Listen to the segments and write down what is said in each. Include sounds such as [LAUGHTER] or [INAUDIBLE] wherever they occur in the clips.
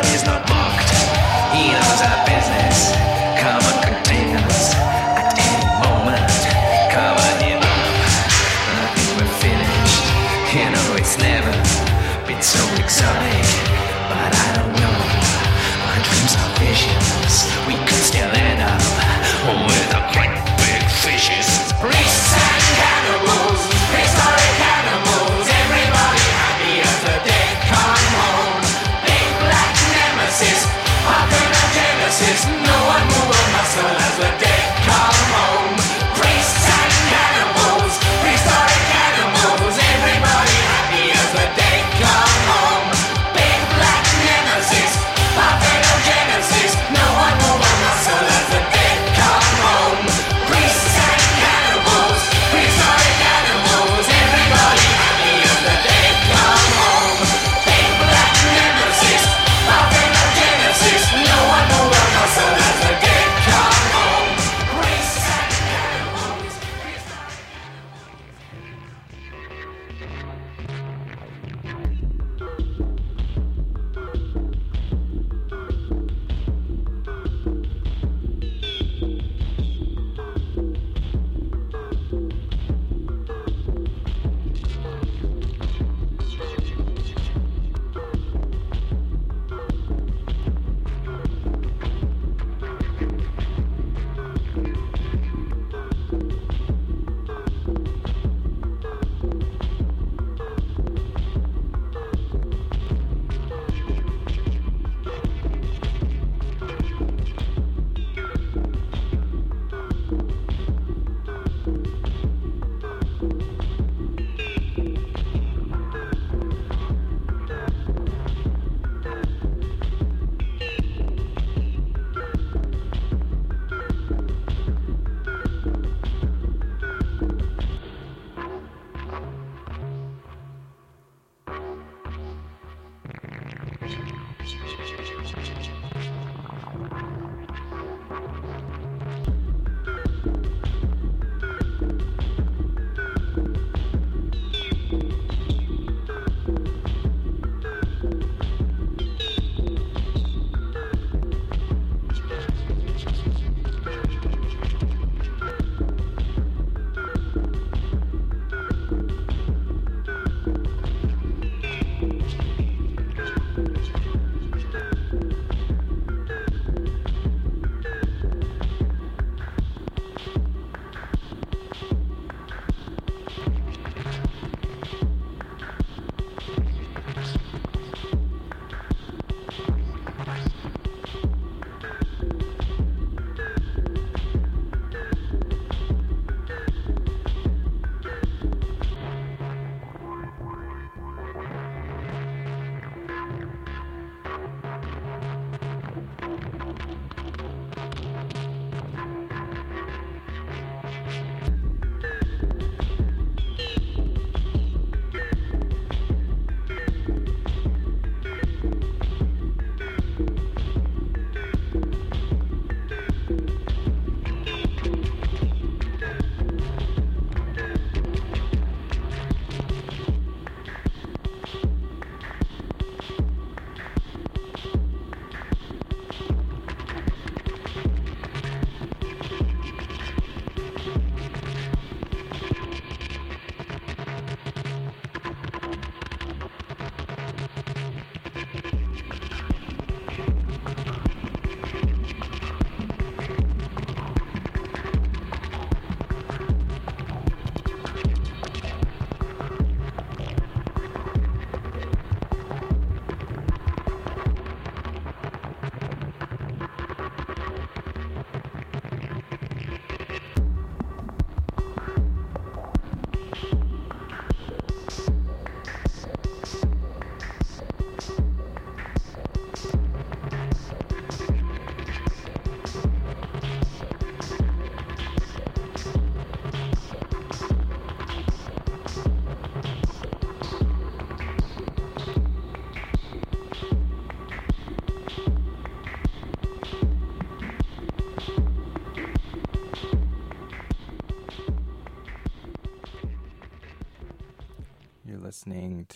body's not mocked. He knows our business. Common containers at moment. I think we're finished. You know it's never been so but I don't know. Dreams are visions. We could still end up with a great big fishes. Priests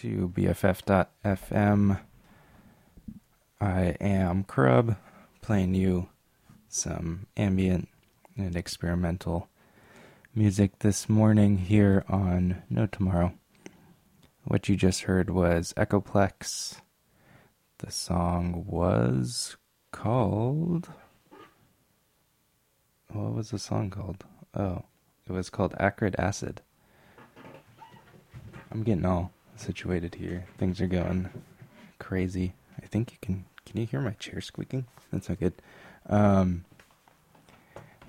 to BFF.FM. I am Krub, playing you some ambient and experimental music this morning here on No Tomorrow. What you just heard was Ekopleks. The song was called. What was the song called? Oh, it was called Acrid Acid. I'm getting all situated here. Things are going crazy. I think you can. Can you hear my chair squeaking? That's not good. Um,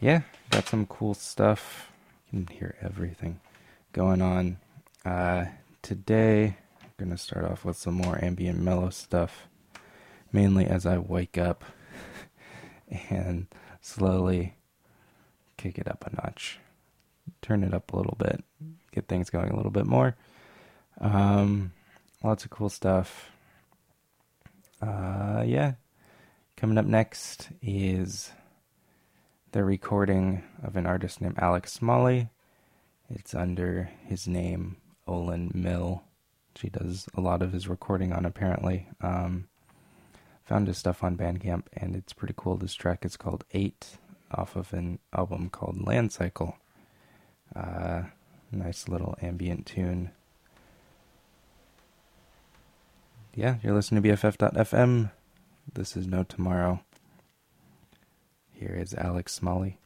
yeah, got some cool stuff. You can hear everything going on. Uh, today, I'm gonna start off with some more ambient mellow stuff, mainly as I wake up [LAUGHS] and slowly kick it up a notch, turn it up a little bit, get things going a little bit more. Um, lots of cool stuff. Uh, yeah. Coming up next is the recording of an artist named Alex Smalley. It's under his name, Olan Mill. She does a lot of his recording on apparently. Um, found his stuff on Bandcamp, and it's pretty cool. This track is called Eight, off of an album called Land Cycle. Uh, nice little ambient tune. Yeah, you're listening to BFF.fm. This is No Tomorrow. Here is Alex Smalley.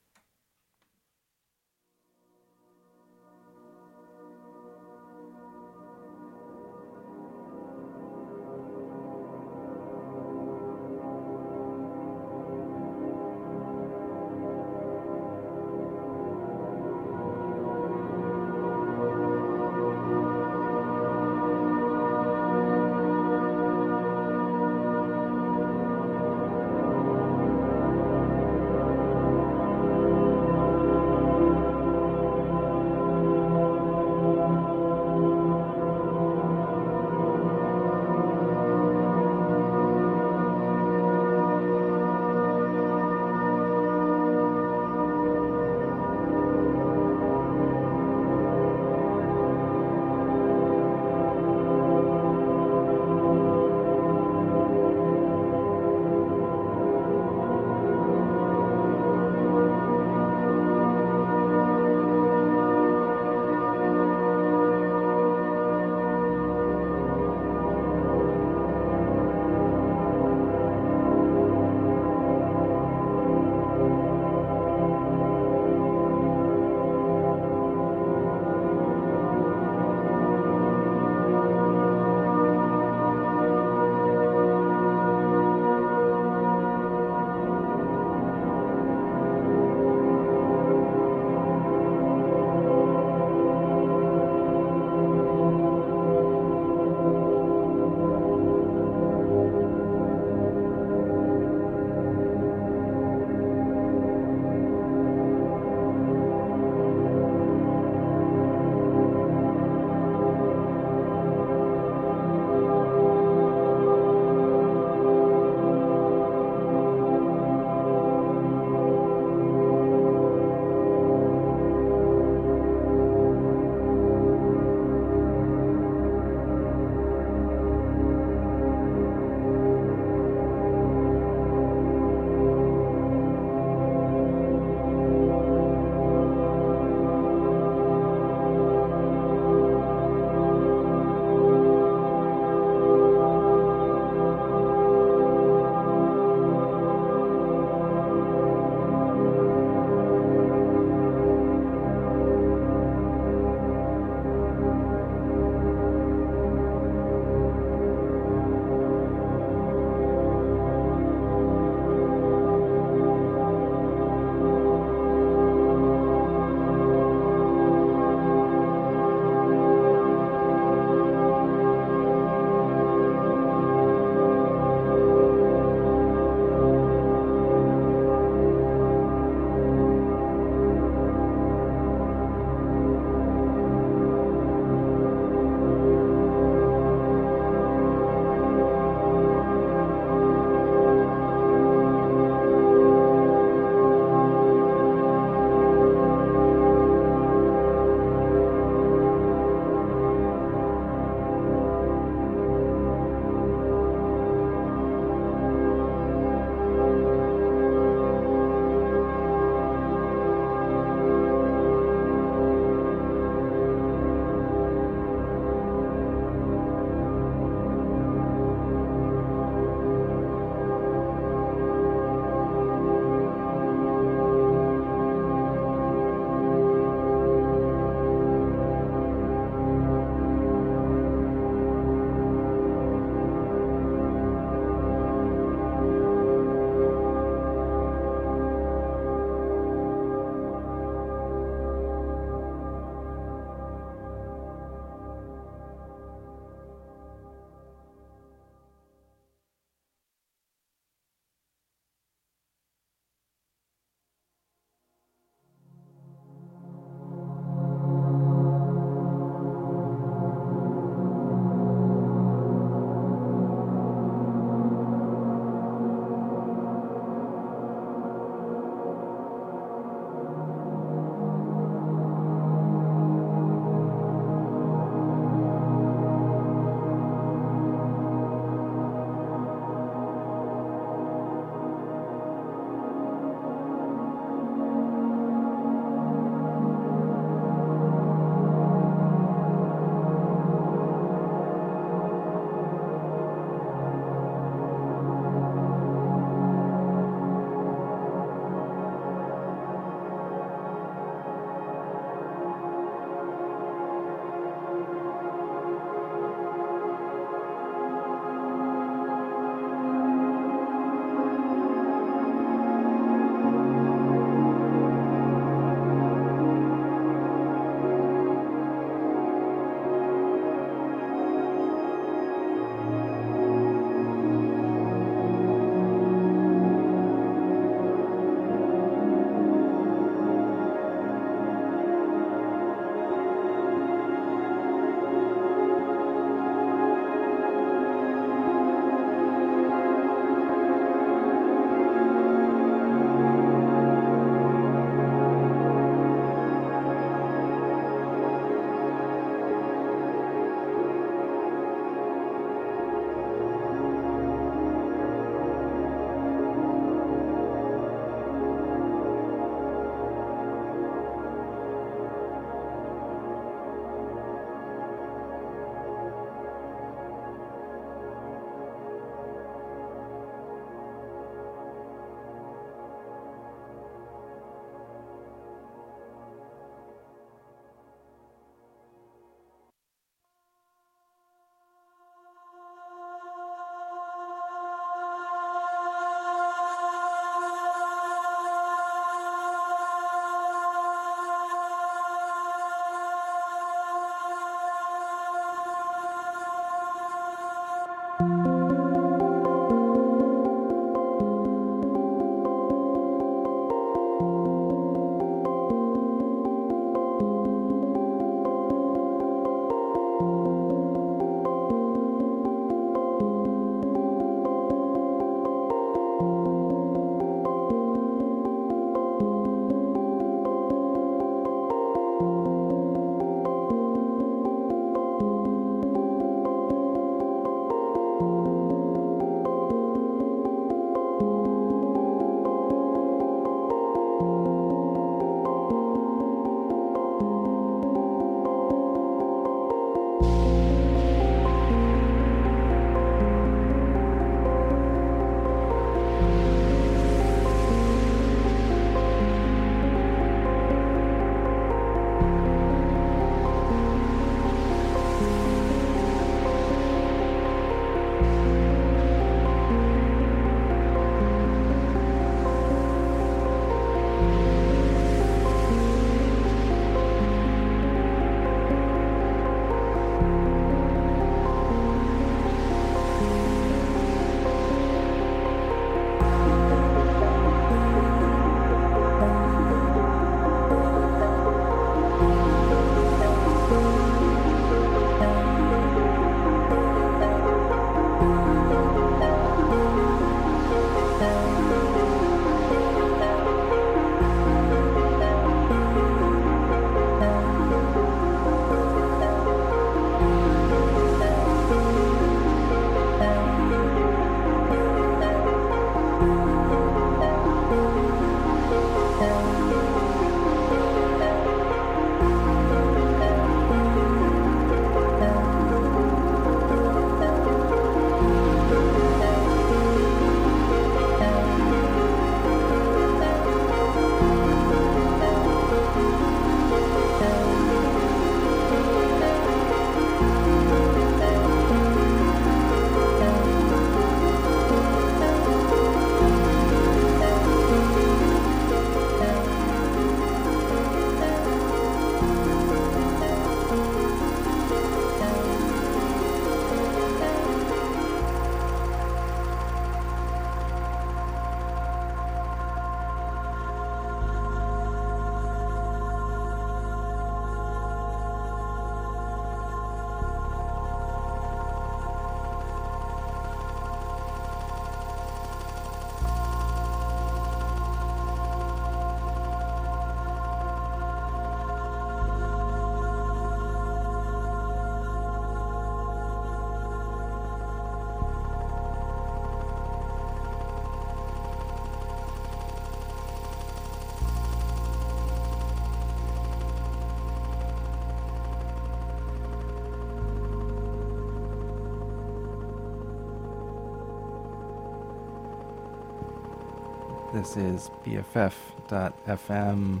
This is BFF.FM.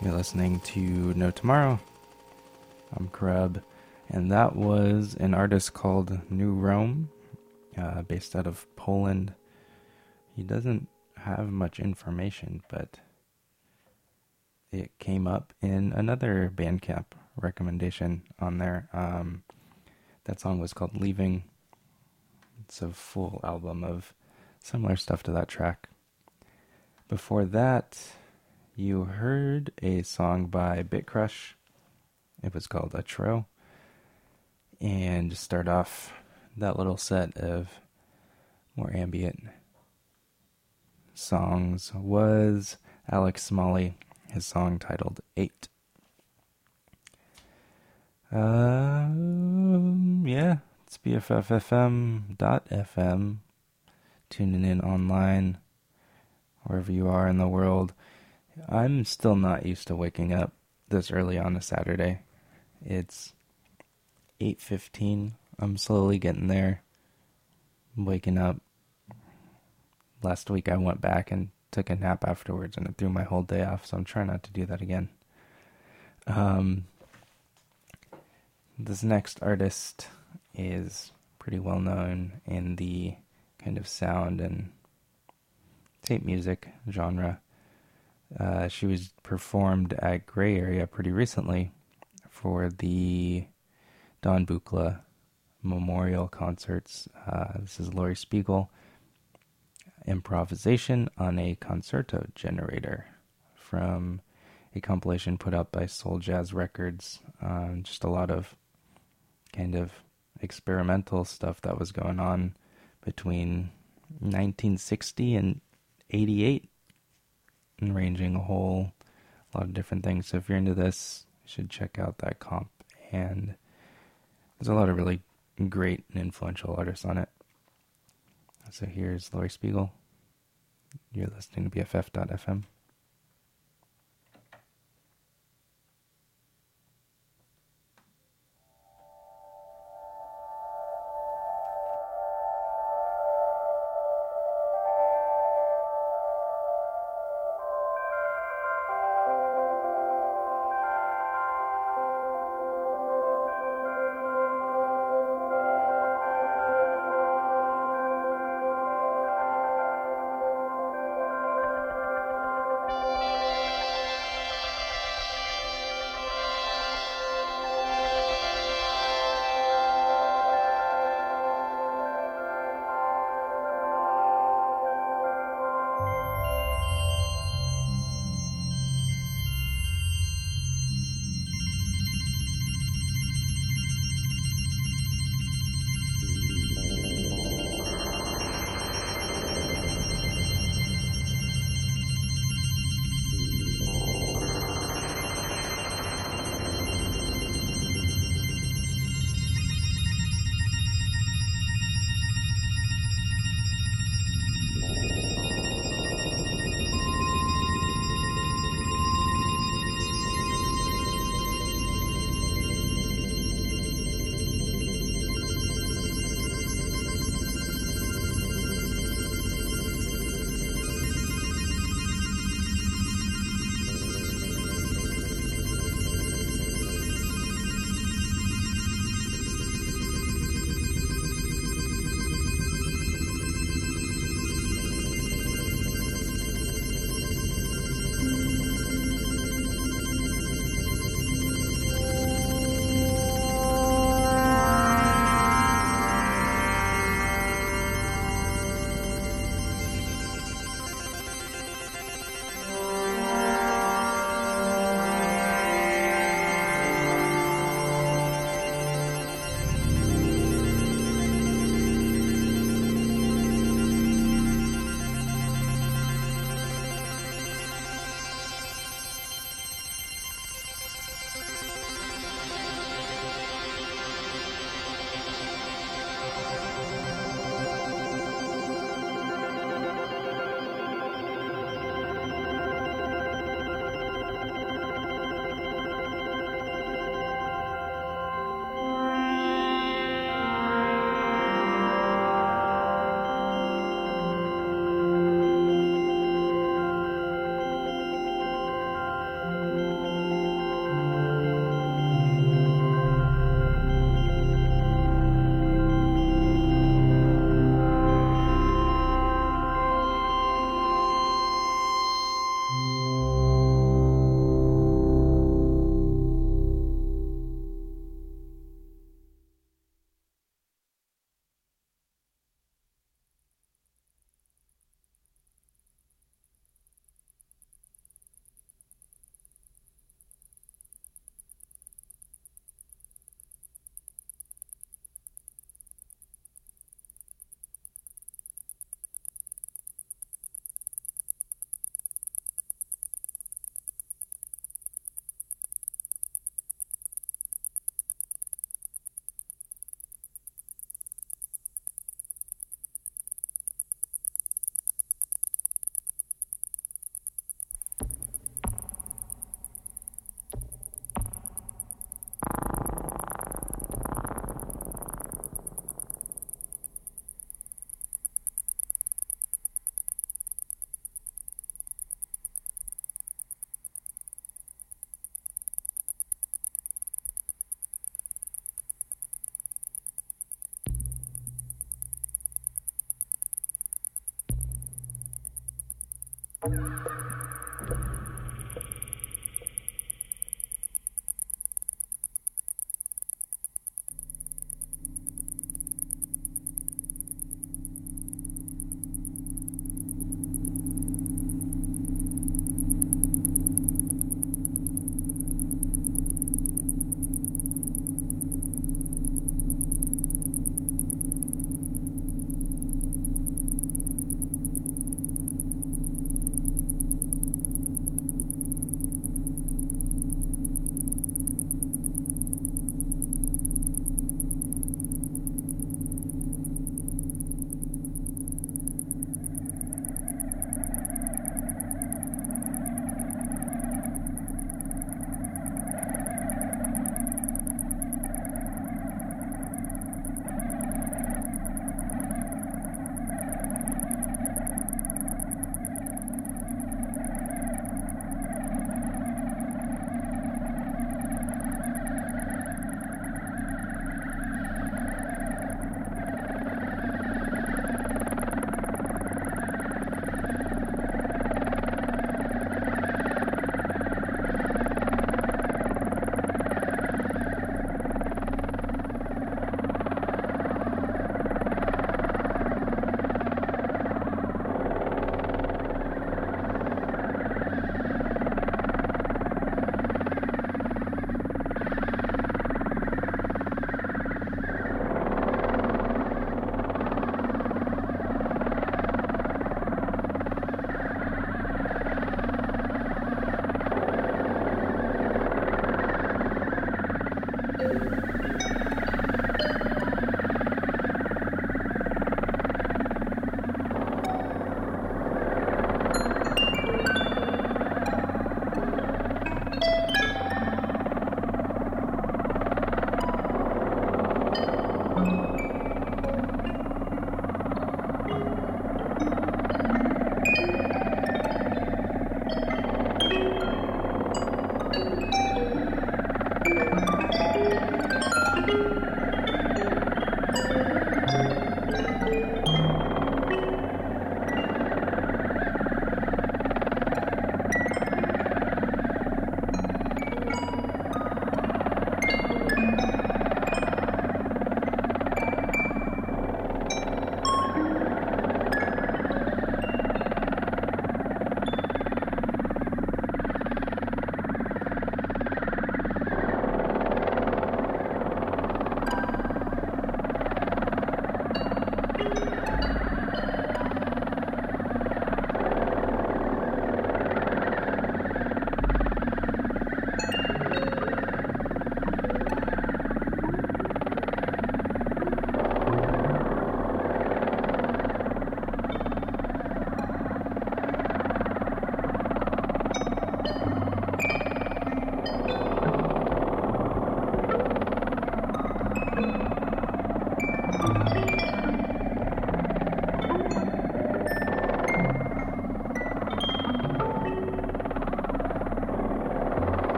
You're listening to No Tomorrow. I'm Krub, and that was an artist called New Rome, uh, based out of Poland. He doesn't have much information, but it came up in another Bandcamp recommendation on there. Um, that song was called Leaving. It's a full album of similar stuff to that track. Before that, you heard a song by Bitcrush. It was called Atreaux. And to start off that little set of more ambient songs was Alex Smalley, his song titled Eight. Um, yeah, it's BFFFM.FM. Tuning in online, wherever you are in the world. I'm still not used to waking up this early on a Saturday. It's 8:15. I'm slowly getting there. I'm waking up. Last week I went back and took a nap afterwards and it threw my whole day off, so I'm trying not to do that again. Um this next artist is pretty well known in the kind of sound and tape music genre. Uh, she was performed at Gray Area pretty recently for the Don Buchla Memorial Concerts. Uh, this is Laurie Spiegel. Improvisation on a concerto generator from a compilation put out by Soul Jazz Records. Um, just a lot of kind of experimental stuff that was going on between 1960 and 88 and ranging a whole lot of different things. So if you're into this, you should check out that comp. And there's a lot of really great and influential artists on it. So here's Laurie Spiegel. You're listening to BFF.FM. Thank you.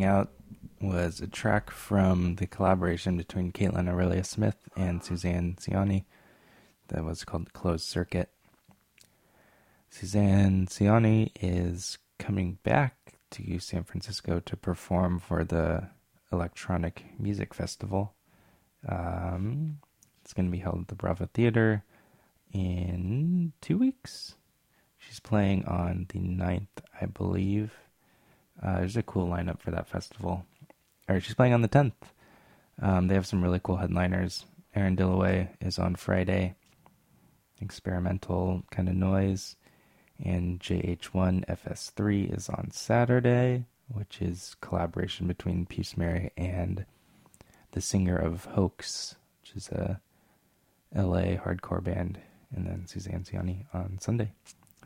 Out was a track from the collaboration between Kaitlyn Aurelia Smith and Suzanne Ciani that was called Closed Circuit. Suzanne Ciani is coming back to San Francisco to perform for the Electronic Music Festival. Um, it's going to be held at the Brava Theater in two weeks. She's playing on the 9th, I believe. Uh, there's a cool lineup for that festival. Or she's playing on the 10th. Um, they have some really cool headliners. Aaron Dilloway is on Friday. Experimental kind of noise. And JH1 FS3 is on Saturday, which is collaboration between Peace Mary and the singer of Hoax, which is a LA hardcore band, and then Suzanne Ciani on Sunday.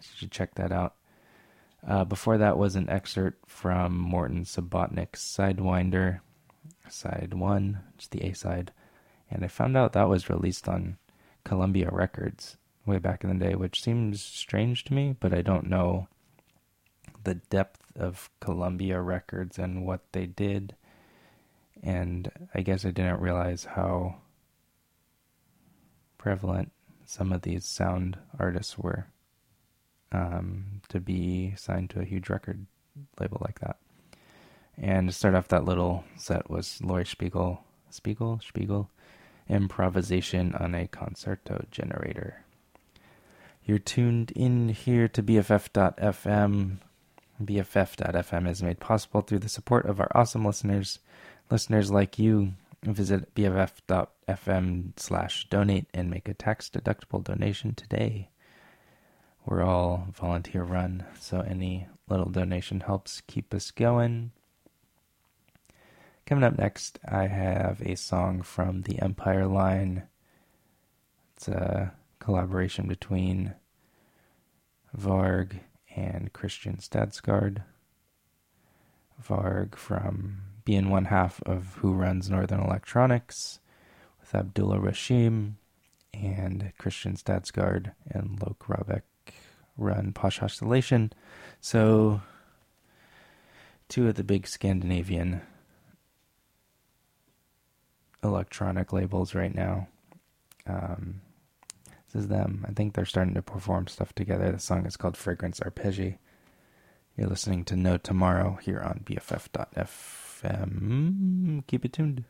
So you should check that out. Uh, before that was an excerpt from Morton Subotnick's Sidewinder, side one, just the A side. And I found out that was released on Columbia Records way back in the day, which seems strange to me, but I don't know the depth of Columbia Records and what they did. And I guess I didn't realize how prevalent some of these sound artists were um, to be signed to a huge record label like that. And to start off that little set was Laurie Spiegel, Spiegel, Spiegel, improvisation on a concerto generator. You're tuned in here to BFF.FM. BFF.FM is made possible through the support of our awesome listeners. Listeners like you, visit BFF.FM slash donate and make a tax deductible donation today. We're all volunteer run, so any little donation helps keep us going. Coming up next, I have a song from the Empire Line. It's a collaboration between Varg and Christian Stadsgaard. Varg from being one half of Who Runs Northern Electronics with Abdulla Rashim and Christian Stadsgaard and Loke Rahbek run Posh Isolation. So, two of the big Scandinavian electronic labels right now. Um, this is them. I think they're starting to perform stuff together. The song is called Fragrance Arpege. You're listening to No Tomorrow here on BFF.FM. Keep it tuned.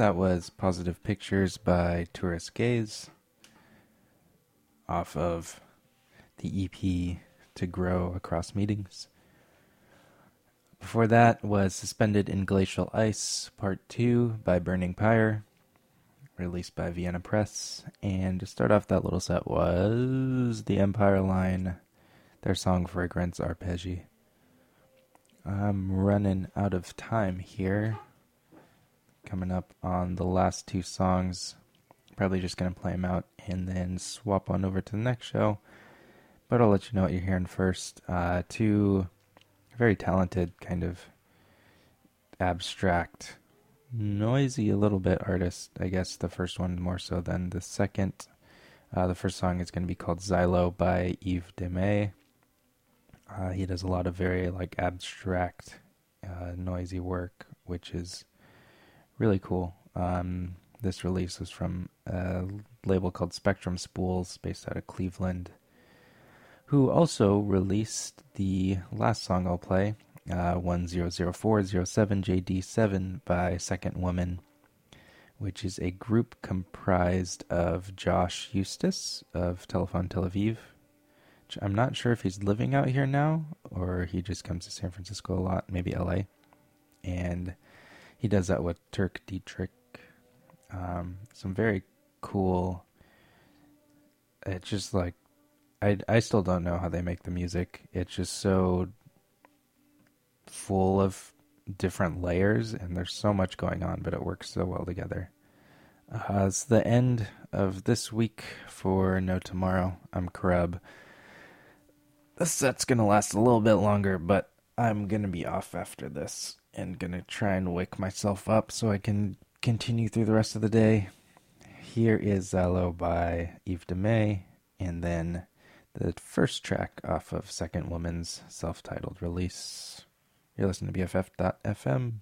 That was Positive Pictures by Tourist Gaze off of the EP To Grow Across Meetings. Before that was Suspended in Glacial Ice Part 2 by Burning Pyre, released by Vienna Press. And to start off that little set was The Empire Line, their song Fragrance Arpege. I'm running out of time here coming up on the last two songs. Probably just going to play them out and then swap on over to the next show. But I'll let you know what you're hearing first. Uh, two very talented, kind of abstract, noisy a little bit artists. I guess the first one more so than the second. Uh, the first song is going to be called Xylo by Yves De Mey. Uh, he does a lot of very like abstract, uh, noisy work, which is really cool. Um, this release was from a label called Spectrum Spools, based out of Cleveland, who also released the last song I'll play, uh, 100407JD7 by Second Woman, which is a group comprised of Josh Eustis of Telephone Tel Aviv. I'm not sure if he's living out here now or he just comes to San Francisco a lot, maybe LA. And he does that with Turk Dietrich. Um, some very cool. It's just like I I still don't know how they make the music. It's just so full of different layers, and there's so much going on, but it works so well together. Uh, it's the end of this week for No Tomorrow. I'm Krub. This set's gonna last a little bit longer, but I'm gonna be off after this and gonna try and wake myself up so I can continue through the rest of the day. Here is Xylo by Yves De Mey, and then the first track off of Second Woman's self titled release. You're listening to BFF.FM.